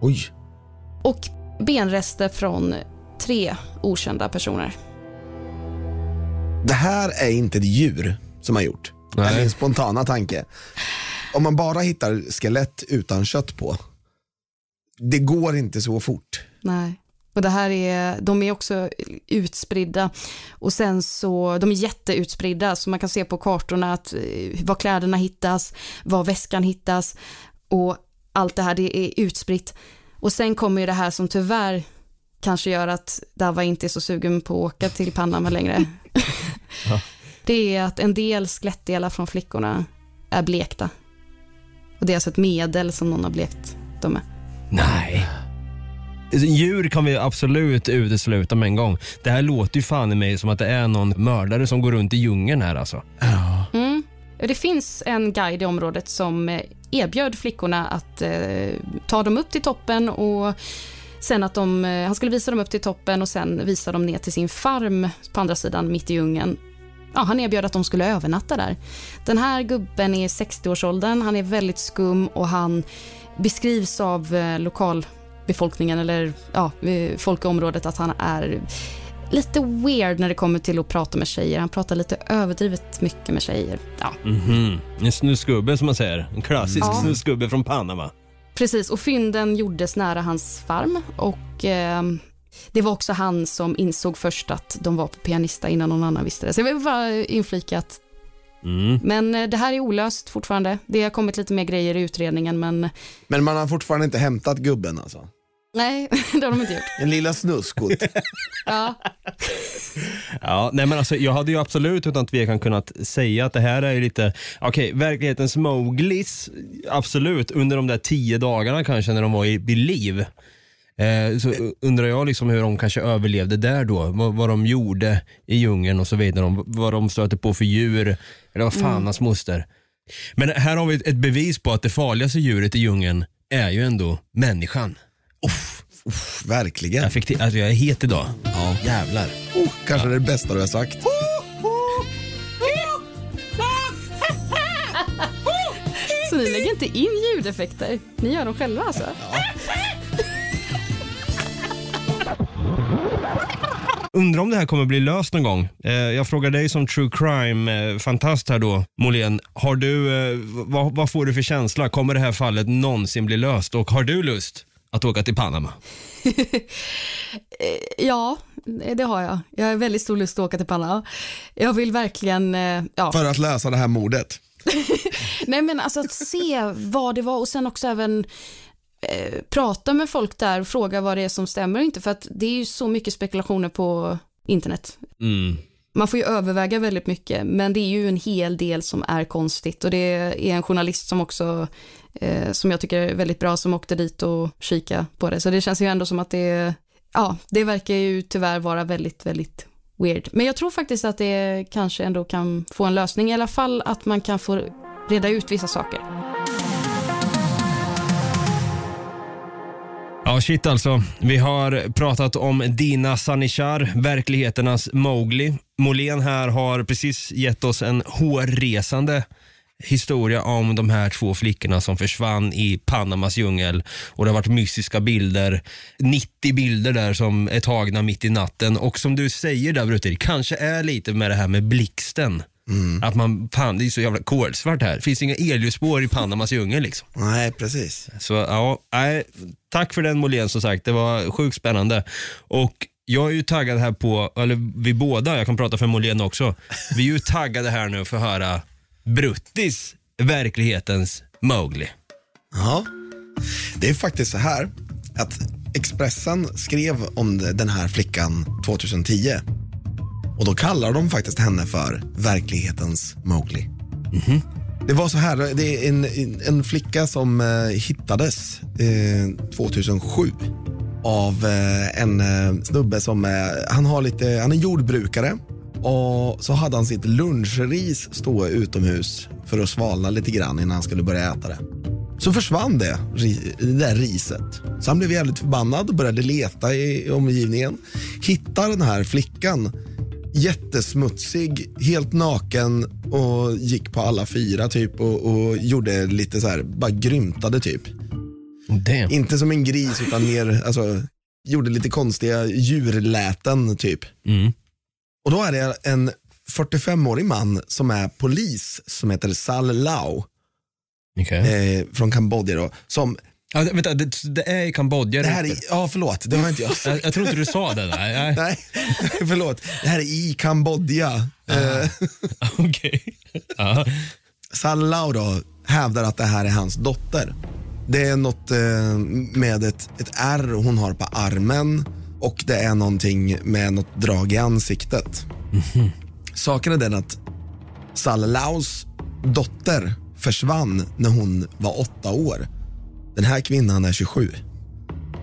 Oj. och benrester från tre okända personer. Det här är inte ett djur som har gjort. Det är Nej. min spontana tanke. Om man bara hittar skelett utan kött på, det går inte så fort. Nej. Och det här är, de är också utspridda och sen så, de är jätteutspridda så man kan se på kartorna att eh, var kläderna hittas, var väskan hittas och allt det här det är utspritt. Och sen kommer ju det här som tyvärr kanske gör att Dava inte är så sugen på att åka till Panama längre. [laughs] Det är att en del skelettdelar från flickorna är blekta. Och det är alltså ett medel som någon har blekt dem med. Nej. Djur kan vi absolut utesluta med en gång. Det här låter ju fan i mig som att det är någon mördare som går runt i djungeln här alltså. Mm. Det finns en guide i området som eh, erbjöd flickorna att eh, ta dem upp till toppen och sen att de, eh, han skulle visa dem upp till toppen och sen visa dem ner till sin farm på andra sidan mitt i djungeln. Ja, han erbjöd att de skulle övernatta där. Den här gubben är i 60-årsåldern, han är väldigt skum och han beskrivs av eh, lokalbefolkningen eller ja, eh, folk i området att han är lite weird när det kommer till att prata med tjejer. Han pratar lite överdrivet mycket med tjejer. Ja, Mhm. En snusgubbe som man säger. En klassisk Ja. snusgubbe från Panama. Precis, och fynden gjordes nära hans farm och eh, det var också han som insåg först att de var på pianista innan någon annan visste det. Så jag vill bara inflika att, Mm. men eh, det här är olöst fortfarande. Det har kommit lite mer grejer i utredningen, men Men man har fortfarande inte hämtat gubben alltså. nej, [laughs] det har de inte gjort. En lilla snuskot. [laughs] Ja, Ja, nej men alltså, jag hade ju absolut utan tvekan kunnat säga att det här är ju lite, okej, verklighetens Mowglis, absolut, under de där tio dagarna kanske när de var i, vid liv. Eh, så undrar jag liksom hur de kanske överlevde där då, vad, vad de gjorde i djungeln och så vidare, om vad de stötte på för djur, eller vad fan hans moster. Men här har vi ett, bevis på att det farligaste djuret i djungeln är ju ändå människan. Uff, uff, verkligen. Jag, fick till, alltså jag är het idag. Ja. Jävlar. Oh, kanske det bästa du har sagt. [laughs] så ni lägger inte in ljudeffekter? Ni gör dem själva alltså? Undrar om det här kommer bli löst någon gång. Eh, jag frågar dig som true crime-fantast här då, Molén. Har du, eh, vad, vad får du för känsla? Kommer det här fallet någonsin bli löst? Och har du lust att åka till Panama? [laughs] Ja, det har jag. Jag har väldigt stor lust att åka till Panama. Jag vill verkligen, eh, ja. För att lösa det här mordet. [laughs] Nej men alltså att se vad det var och sen också även eh, prata med folk där och fråga vad det är som stämmer och inte för att det är ju så mycket spekulationer på internet. Mm. Man får ju överväga väldigt mycket men det är ju en hel del som är konstigt och det är en journalist som också eh, som jag tycker är väldigt bra som åkte dit och kika på det så det känns ju ändå som att det ja, det verkar ju tyvärr vara väldigt, väldigt weird. Men jag tror faktiskt att det kanske ändå kan få en lösning, i alla fall att man kan få reda ut vissa saker. Ja, shit alltså. Vi har pratat om Dina Sanishar, verkligheternas Mowgli. Molén här har precis gett oss en hårresande historia om de här två flickorna som försvann i Panamas djungel. Och det har varit mystiska bilder, 90 bilder där som är tagna mitt i natten. Och som du säger där Brutti, kanske är lite med det här med blixten. Att man, fan det är så jävla kolsvart här. finns inga elljusspår i Panamas djungel liksom. Nej, precis. Så ja, nej, tack för den Molén som sagt. Det var sjukt spännande. Och jag är ju taggad här på, eller vi båda, jag kan prata för Molén också. Vi är ju taggade här nu för att höra Bruttis, verklighetens Mowgli. Ja. Det är faktiskt så här att Expressen skrev om den här flickan 2010. Och då kallar de faktiskt henne för verklighetens Mowgli. Det var så här, det är en, en flicka som eh, hittades eh, 2007 av eh, en eh, snubbe som, eh, han, har lite, han är jordbrukare och så hade han sitt lunchris stå utomhus för att svalna lite grann innan han skulle börja äta det. Så försvann det, det där riset. Så han blev jävligt förbannad och började leta i omgivningen. Hittar den här flickan jättesmutsig, helt naken och gick på alla fyra typ och, och gjorde lite så här, bara grymtade typ. Damn. Inte som en gris utan mer, alltså, gjorde lite konstiga djurläten typ. Mm. Och då är det en 45-årig man som är polis som heter Sal Lau Okej. eh, från Kambodja då. Som, Ja, vänta, det, det är i Kambodja. det här är, ja förlåt, det har inte jag [laughs] jag, jag tror inte du sa det där. Nej. Nej, [laughs] förlåt. Det här är i Kambodja. Eh, [laughs] Okej. Ja. Sal Lau då hävdar att det här är hans dotter. Det är något eh, med ett, ett ärr hon har på armen och det är någonting med något drag i ansiktet. Saken är den att Sal Laus dotter försvann när hon var åtta år. Den här kvinnan är 27.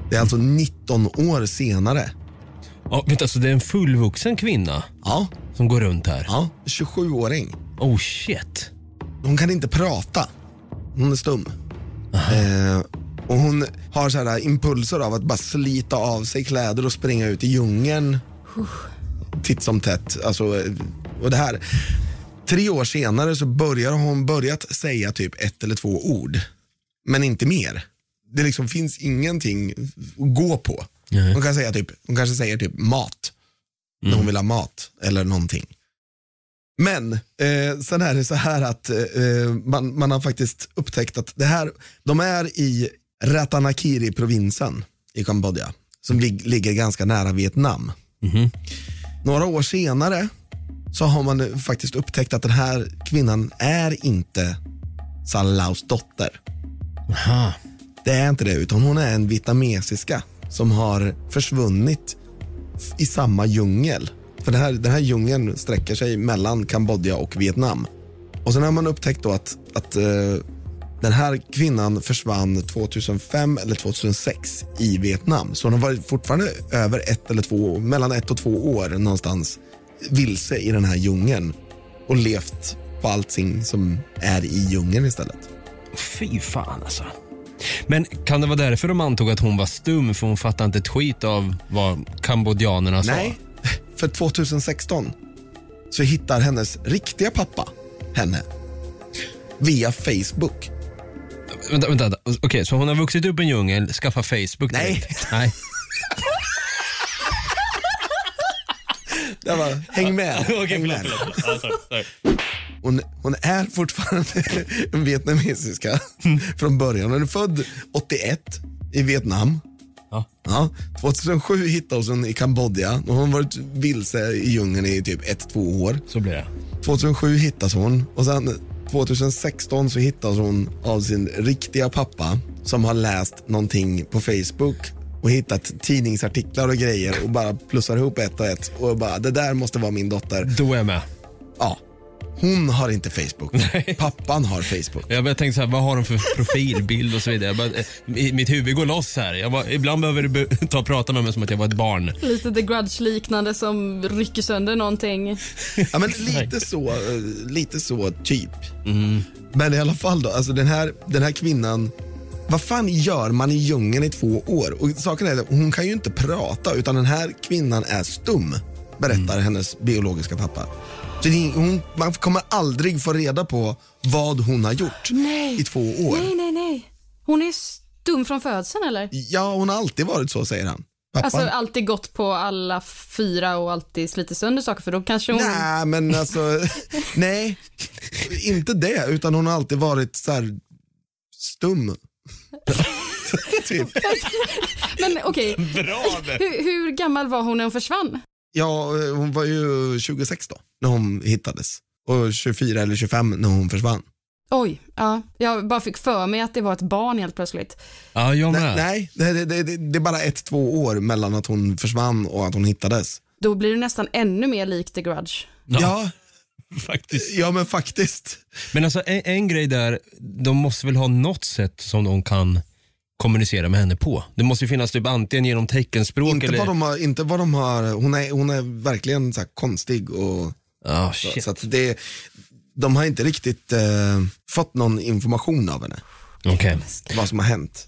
Det är alltså 19 år senare. Ja, vänta, så det är en fullvuxen kvinna Ja, som går runt här? ja 27-åring. Oh shit. Hon kan inte prata. Hon är stum. Eh, och hon har så här impulser av att bara slita av sig kläder och springa ut i djungeln. Titt som tätt. Alltså, eh, och det här. Tre år senare så börjar hon börjat säga typ ett eller två ord. Men inte mer. Det liksom finns ingenting att gå på. Nej. Hon, kan säga typ, hon kanske säger typ mat. När hon vill ha mat eller någonting. Men eh, sen är det så här att eh, man, man har faktiskt upptäckt att det här, de är i Ratanakiri-provinsen i Kambodja som lig, ligger ganska nära Vietnam. Några år senare så har man eh, faktiskt upptäckt att den här kvinnan är inte Salaus dotter. Aha. Det är inte det, utan hon är en vietnamesiska som har försvunnit i samma djungel. För den här, den här djungeln sträcker sig mellan Kambodja och Vietnam. Och sen har man upptäckt då att, att uh, den här kvinnan försvann 2005 eller 2006 i Vietnam. Så hon har varit fortfarande över ett eller två, mellan ett och två år någonstans vilse i den här djungeln och levt på allting som är i djungeln istället. Fy fan alltså. Men kan det vara därför de antog att hon var stum för hon fattade inte ett skit av vad kambodjanerna sa? Nej, för 2016 så hittar hennes riktiga pappa henne via Facebook. Vänta, vänta. Okej, så hon har vuxit upp i en djungel, skaffat Facebook Nej. Nej. Det var, häng med. [laughs] häng med. Hon, hon är fortfarande [laughs] en vietnamesiska från början. Hon är född 81 i Vietnam. Ja. Ja, 2007 hittades hon i Kambodja hon har varit vilse i djungeln i typ ett, två år. Så blir det. 2007 hittas hon och sen 2016 så hittas hon av sin riktiga pappa som har läst någonting på Facebook och hittat tidningsartiklar och grejer och bara plussar ihop ett och ett och bara det där måste vara min dotter. Då är jag med. Ja, hon har inte Facebook. [laughs] Pappan har Facebook. Jag bara tänkte så här, vad har de för profilbild och så vidare. Jag bara, eh, mi- mitt huvud går loss här. Jag bara, ibland behöver du [laughs] ta och prata med mig som att jag var ett barn. Lite The Grudge-liknande som rycker sönder någonting. Ja, men [laughs] lite så, eh, lite så typ. Men i alla fall då, alltså den här, den här kvinnan, vad fan gör man i djungeln i två år? Och saken är att hon kan ju inte prata utan den här kvinnan är stum, berättar hennes biologiska pappa. Så det, hon, man kommer aldrig få reda på vad hon har gjort Nej. i två år. Nej, nej, nej. Hon är stum från födseln eller? Ja, hon har alltid varit så säger han. Pappan. Alltså alltid gått på alla fyra och alltid slitit sönder saker för då kanske hon... Nej, men alltså, [laughs] nej, inte det, utan hon har alltid varit så här stum. Typ. [laughs] Men okej, Bra! hur, hur gammal var hon när hon försvann? Ja, hon var ju 26 då, när hon hittades. Och 24 eller 25 när hon försvann. Oj, ja. Jag bara fick för mig att det var ett barn helt plötsligt. Ja, jag Nej, med. nej det, det, det, det är bara ett, två år mellan att hon försvann och att hon hittades. Då blir det nästan ännu mer likt The Grudge. Ja. Ja, [laughs] Faktiskt. ja men faktiskt. Men alltså en, en grej där, de måste väl ha något sätt som de kan kommunicera med henne på. Det måste ju finnas typ antingen genom teckenspråk Inte eller... vad, de har, inte vad de har, hon är, hon är verkligen så här konstig och så, shit. så att det, de har inte riktigt eh, fått någon information av henne. Okej. Vad som har hänt.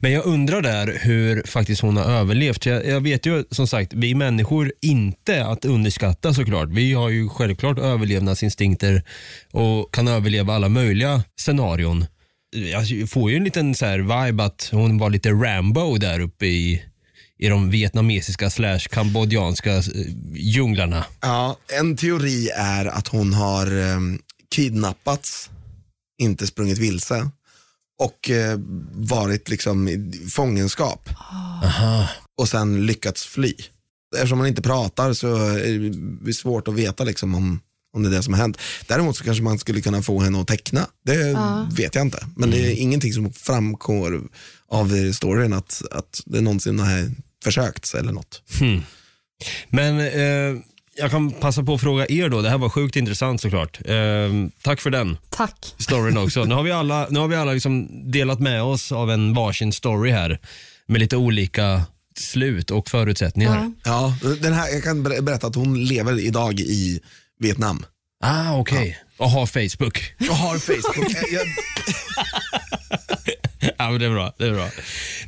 Men jag undrar där hur faktiskt hon har överlevt. Jag, jag vet ju som sagt, vi människor inte att underskatta såklart. Vi har ju självklart överlevnadsinstinkter och kan överleva alla möjliga scenarion. Jag får ju en liten så här vibe att hon var lite Rambo där uppe i, i de vietnamesiska slash kambodjanska eh, djunglarna. Ja, en teori är att hon har ehm, kidnappats, inte sprungit vilse och eh, varit liksom i fångenskap och sen lyckats fly. Eftersom man inte pratar så är det svårt att veta liksom om, om det är det som har hänt. Däremot så kanske man skulle kunna få henne att teckna. Det vet jag inte. Men det är ingenting som framgår av storyn att, att det någonsin har försökts eller något. Men eh, jag kan passa på att fråga er då, det här var sjukt intressant såklart. Eh, tack för den Tack. storyn också. Nu har vi alla, nu har vi alla liksom delat med oss av en varsin story här med lite olika slut och förutsättningar. Ja. Ja, den här, jag kan ber- berätta att hon lever idag i Vietnam. Ah, okej. Och har Facebook. Och har Facebook. [laughs] jag, ja, men det är bra. Det är bra.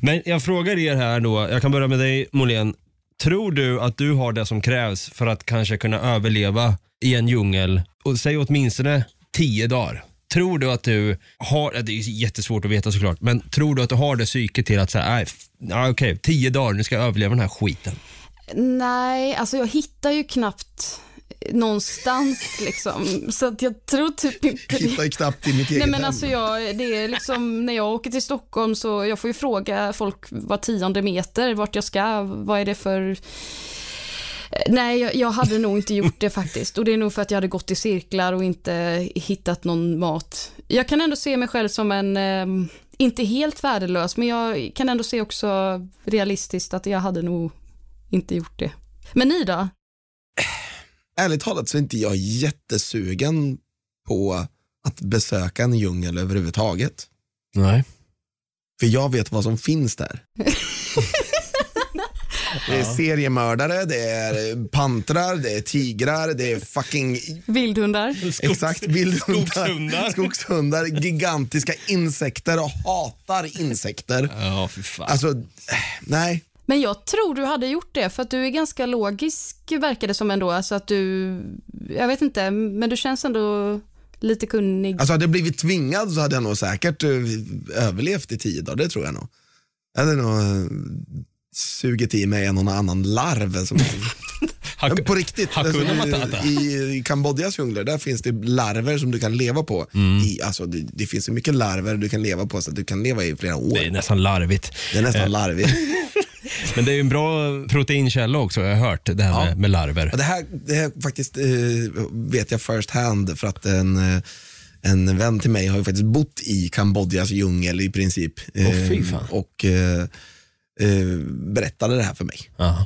Men jag frågar er här då, jag kan börja med dig Molén. Tror du att du har det som krävs för att kanske kunna överleva i en djungel, och säg åtminstone tio dagar? Tror du att du har, det är jättesvårt att veta såklart, men tror du att du har det psyket till att säga, nej, ja, okej, tio dagar, nu ska jag överleva den här skiten. Nej, alltså jag hittar ju knappt någonstans liksom. Så att jag tror typ inte hittar ju knappt i mitt eget Nej men hem. alltså jag, det är liksom, när jag åker till Stockholm så jag får ju fråga folk var tionde meter vart jag ska, vad är det för Nej, jag, jag hade nog inte gjort det faktiskt. Och det är nog för att jag hade gått i cirklar och inte hittat någon mat. Jag kan ändå se mig själv som en, eh, inte helt värdelös, men jag kan ändå se också realistiskt att jag hade nog inte gjort det. Men ni då? Ärligt talat så är inte jag jättesugen på att besöka en djungel överhuvudtaget. Nej. För jag vet vad som finns där. [laughs] Det är seriemördare, det är pantrar, det är tigrar, det är fucking Vildhundar? exakt vildhundar, skogshundar. skogshundar, gigantiska insekter och hatar insekter. Ja, för fan. Alltså, nej. Men jag tror du hade gjort det, för att du är ganska logisk, verkar det som ändå. Alltså att du, jag vet inte, men du känns ändå lite kunnig. Alltså hade jag blivit tvingad så hade jag nog säkert eh, överlevt i tio dagar, det tror jag nog. Jag hade nog eh, sugit i mig en och annan larv. Som, [laughs] på riktigt. Alltså. I, I Kambodjas djungler där finns det larver som du kan leva på. Mm. I, alltså, det, det finns så mycket larver du kan leva på så att du kan leva i flera år. Det är nästan larvigt. Det är nästan Eh. larvigt. [laughs] [laughs] Men det är ju en bra proteinkälla också, jag har hört, det här med, med larver. Och det, här, det här faktiskt eh, vet jag first hand för att en, eh, en vän till mig har ju faktiskt bott i Kambodjas djungel i princip. Åh, fy Eh, fan. och eh, eh, berättade det här för mig.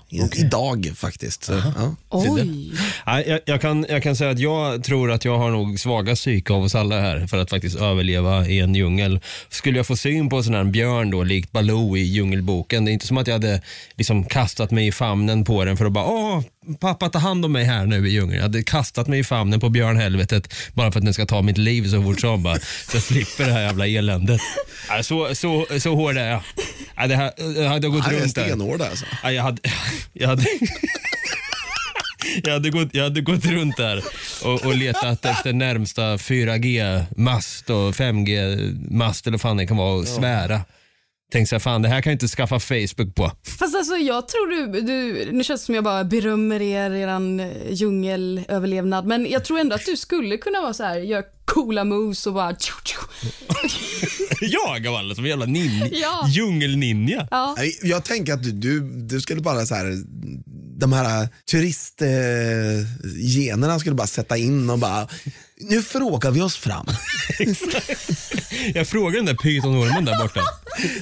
I, okej. Idag faktiskt. Så, ja. Oj. Nej, jag, jag, kan, jag kan säga att jag tror att jag har nog svaga psyke av oss alla här för att faktiskt överleva i en djungel. Skulle jag få syn på en sån här björn då, likt Baloo i Djungelboken, det är inte som att jag hade liksom kastat mig i famnen på den för att bara åh, pappa ta hand om mig här nu i djungeln. Jag hade kastat mig i famnen på björnhelvetet bara för att den ska ta mitt liv så fort som bara, så jag slipper det här jävla eländet. [laughs] Nej, Så, så, så hård är jag. Nej, det här, jag hade gått Han är runt där. stenhård alltså. Ja, jag hade... [laughs] Jag hade, jag hade, gått, jag hade gått runt där och, och letat efter närmsta 4G-mast och 5G-mast eller vad fan det kan vara och svära. Tänkte så här, fan det här kan jag inte skaffa Facebook på. Fast alltså jag tror du, du, nu känns det som jag bara berömmer er, eran eh, djungelöverlevnad, men jag tror ändå att du skulle kunna vara så här, göra coola moves och bara tjo. Mm. [laughs] Jag av alla som en jävla ninja. Ja. Djungelninja. Ja. Nej, Jag tänker att du, du, du skulle bara så här, de här turistgenerna eh, skulle bara sätta in och bara, nu frågar vi oss fram. [laughs] Jag frågar den där pytonormen där borta.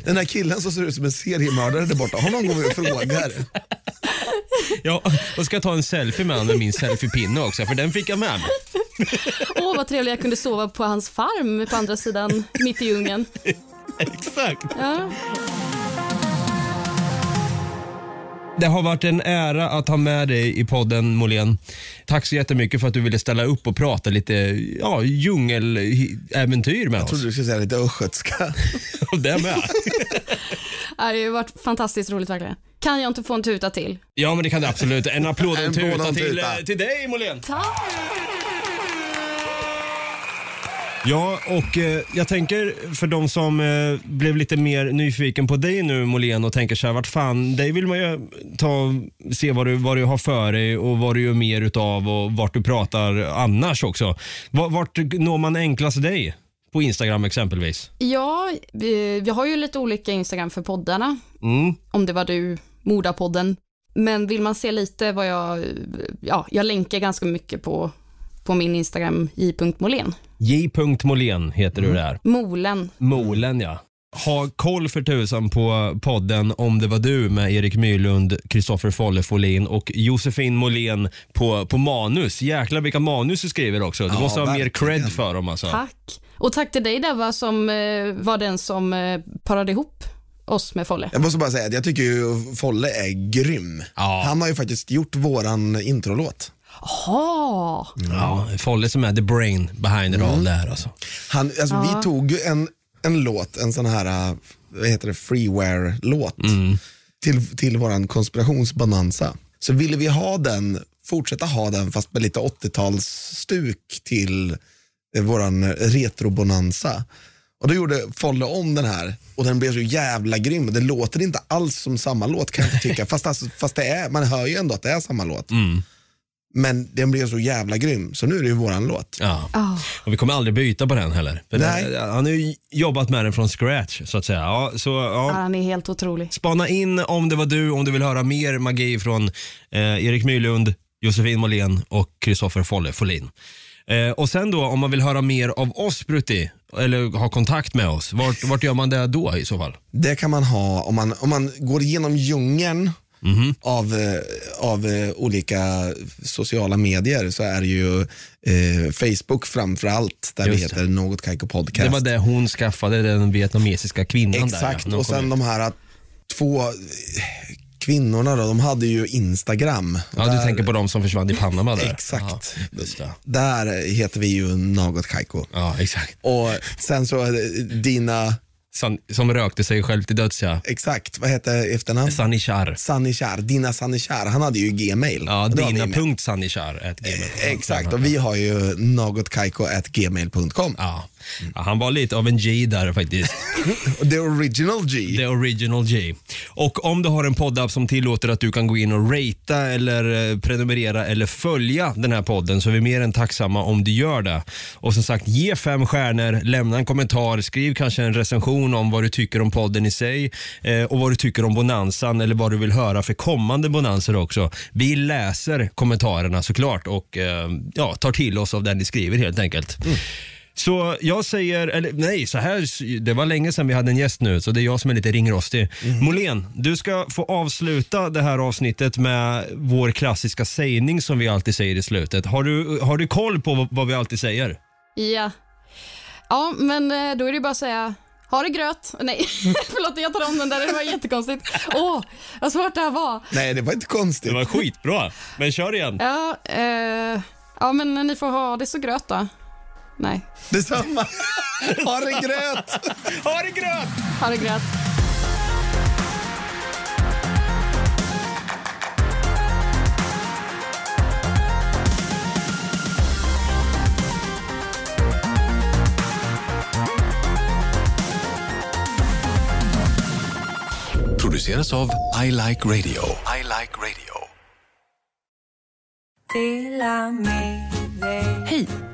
Den här killen som ser ut som en seriemördare där borta, honom går vi och frågar. Ja, och ska jag ta en selfie med honom med min selfiepinne också, för den fick jag med mig. Åh vad trevligt jag kunde sova på hans farm på andra sidan, mitt i djungeln. [laughs] Exakt. Ja. Det har varit en ära att ha med dig i podden Molén. Tack så jättemycket för att du ville ställa upp och prata lite ja, djungeläventyr med Jag oss. trodde du skulle säga lite östgötska. [laughs] Och det med. [laughs] Det har varit fantastiskt roligt verkligen. Kan jag inte få en tuta till? Ja, men det kan du absolut. En applåd och en tuta en till, tuta. eh, till dig Molén. Tack! Ja, och eh, jag tänker för de som eh, blev lite mer nyfiken på dig nu Molén och tänker så här, vart fan, dig vill man ju ta, se vad du, vad du har för dig och vad du gör mer utav och vart du pratar annars också. Vart, vart når man enklast dig? På Instagram exempelvis. Ja, vi, vi har ju lite olika Instagram för poddarna. Mm. Om det var du, Modapodden. Men vill man se lite vad jag, ja, jag länkar ganska mycket på, på min Instagram, j.molén. J.Molén heter du där. Molen. Molen ja. Ha koll för tusan på podden Om det var du med Erik Myrlund, Kristoffer Folle Folin och Josefin Molén på, på manus. Jäklar vilka manus du skriver också. Du Ja, måste ha mer verkligen. cred för dem alltså. Tack. Och tack till dig Deva som eh, var den som eh, parade ihop oss med Folle. Jag måste bara säga att jag tycker ju Folle är grym. Ja. Han har ju faktiskt gjort våran introlåt. Jaha. Ja, Folle som är the brain behind it all där alltså. Han, alltså, Ja. Vi tog ju en, en låt, en sån här, äh, vad heter det, freeware-låt till, till våran konspirationsbonanza. Så ville vi ha den, fortsätta ha den fast med lite 80-talsstuk till eh, våran retrobonanza. Och då gjorde Folle om den här och den blev så jävla grym. Det låter inte alls som samma låt kan jag inte tycka. [laughs] fast, alltså, fast det är, man hör ju ändå att det är samma låt. Men den blev så jävla grym, så nu är det ju våran låt. Ja. Ah. Och vi kommer aldrig byta på den heller. För Nej. det, han har ju jobbat med den från scratch så att säga. Ja, så, Ja, han är helt otrolig. Spana in om det var du, om du vill höra mer magi från eh, Erik Myrlund, Josefin Molén och Kristoffer Folle Folin. Eh, och sen då om man vill höra mer av oss Brutti, eller ha kontakt med oss, vart, vart gör man det då i så fall? Det kan man ha om man, om man går igenom djungeln av, eh, av eh, olika sociala medier så är det ju eh, Facebook framför allt där Just det. heter Något Kaiko Podcast. Det var det hon skaffade, den vietnamesiska kvinnan Exakt, där. ja. och sen de här två eh, kvinnorna då, de hade ju Instagram. Ja, där, du tänker på de som försvann i Panama där? Exakt. Ja, det. Där heter vi ju Något Kaiko. Ja, exakt. Och sen så det dina, San, som rökte sig själv till döds ja. exakt, vad heter efternamn? Sanishar. Sanishar, Dina Sanishar, han hade ju Gmail. Ja, Och det har vi dina med. punkt Sanishar. ett gmail. Exakt, och vi har ju nogotkaiko.gmail.com. Ja. Ja, han var lite av en G där faktiskt. [laughs] The original G. The original G. Och om du har en poddapp som tillåter att du kan gå in och ratea eller eh, prenumerera eller följa den här podden så är vi mer än tacksamma om du gör det. Och som sagt, ge fem stjärnor, lämna en kommentar, skriv kanske en recension om vad du tycker om podden i sig eh, och vad du tycker om bonanzan eller vad du vill höra för kommande bonanser också. Vi läser kommentarerna såklart och eh, ja, tar till oss av det ni skriver helt enkelt. Så jag säger, eller nej, så här, det var länge sedan vi hade en gäst nu, så det är jag som är lite ringrostig. Molén, du ska få avsluta det här avsnittet med vår klassiska sägning som vi alltid säger i slutet. Har du, har du koll på vad, vi alltid säger? Ja. Ja, men eh, då är det bara att säga ha det gröt. Nej, [laughs] förlåt jag tar om den där, det var jättekonstigt. Åh, vad svårt det här var. Nej, det var inte konstigt. Det var skitbra, men kör igen. Ja, eh, ja men ni får ha det så gröt då. Nej, Detsamma. [laughs] ha det gröt. Ha det gröt! ha det gröt. Produceras av I Like Radio. I like radio. Hej!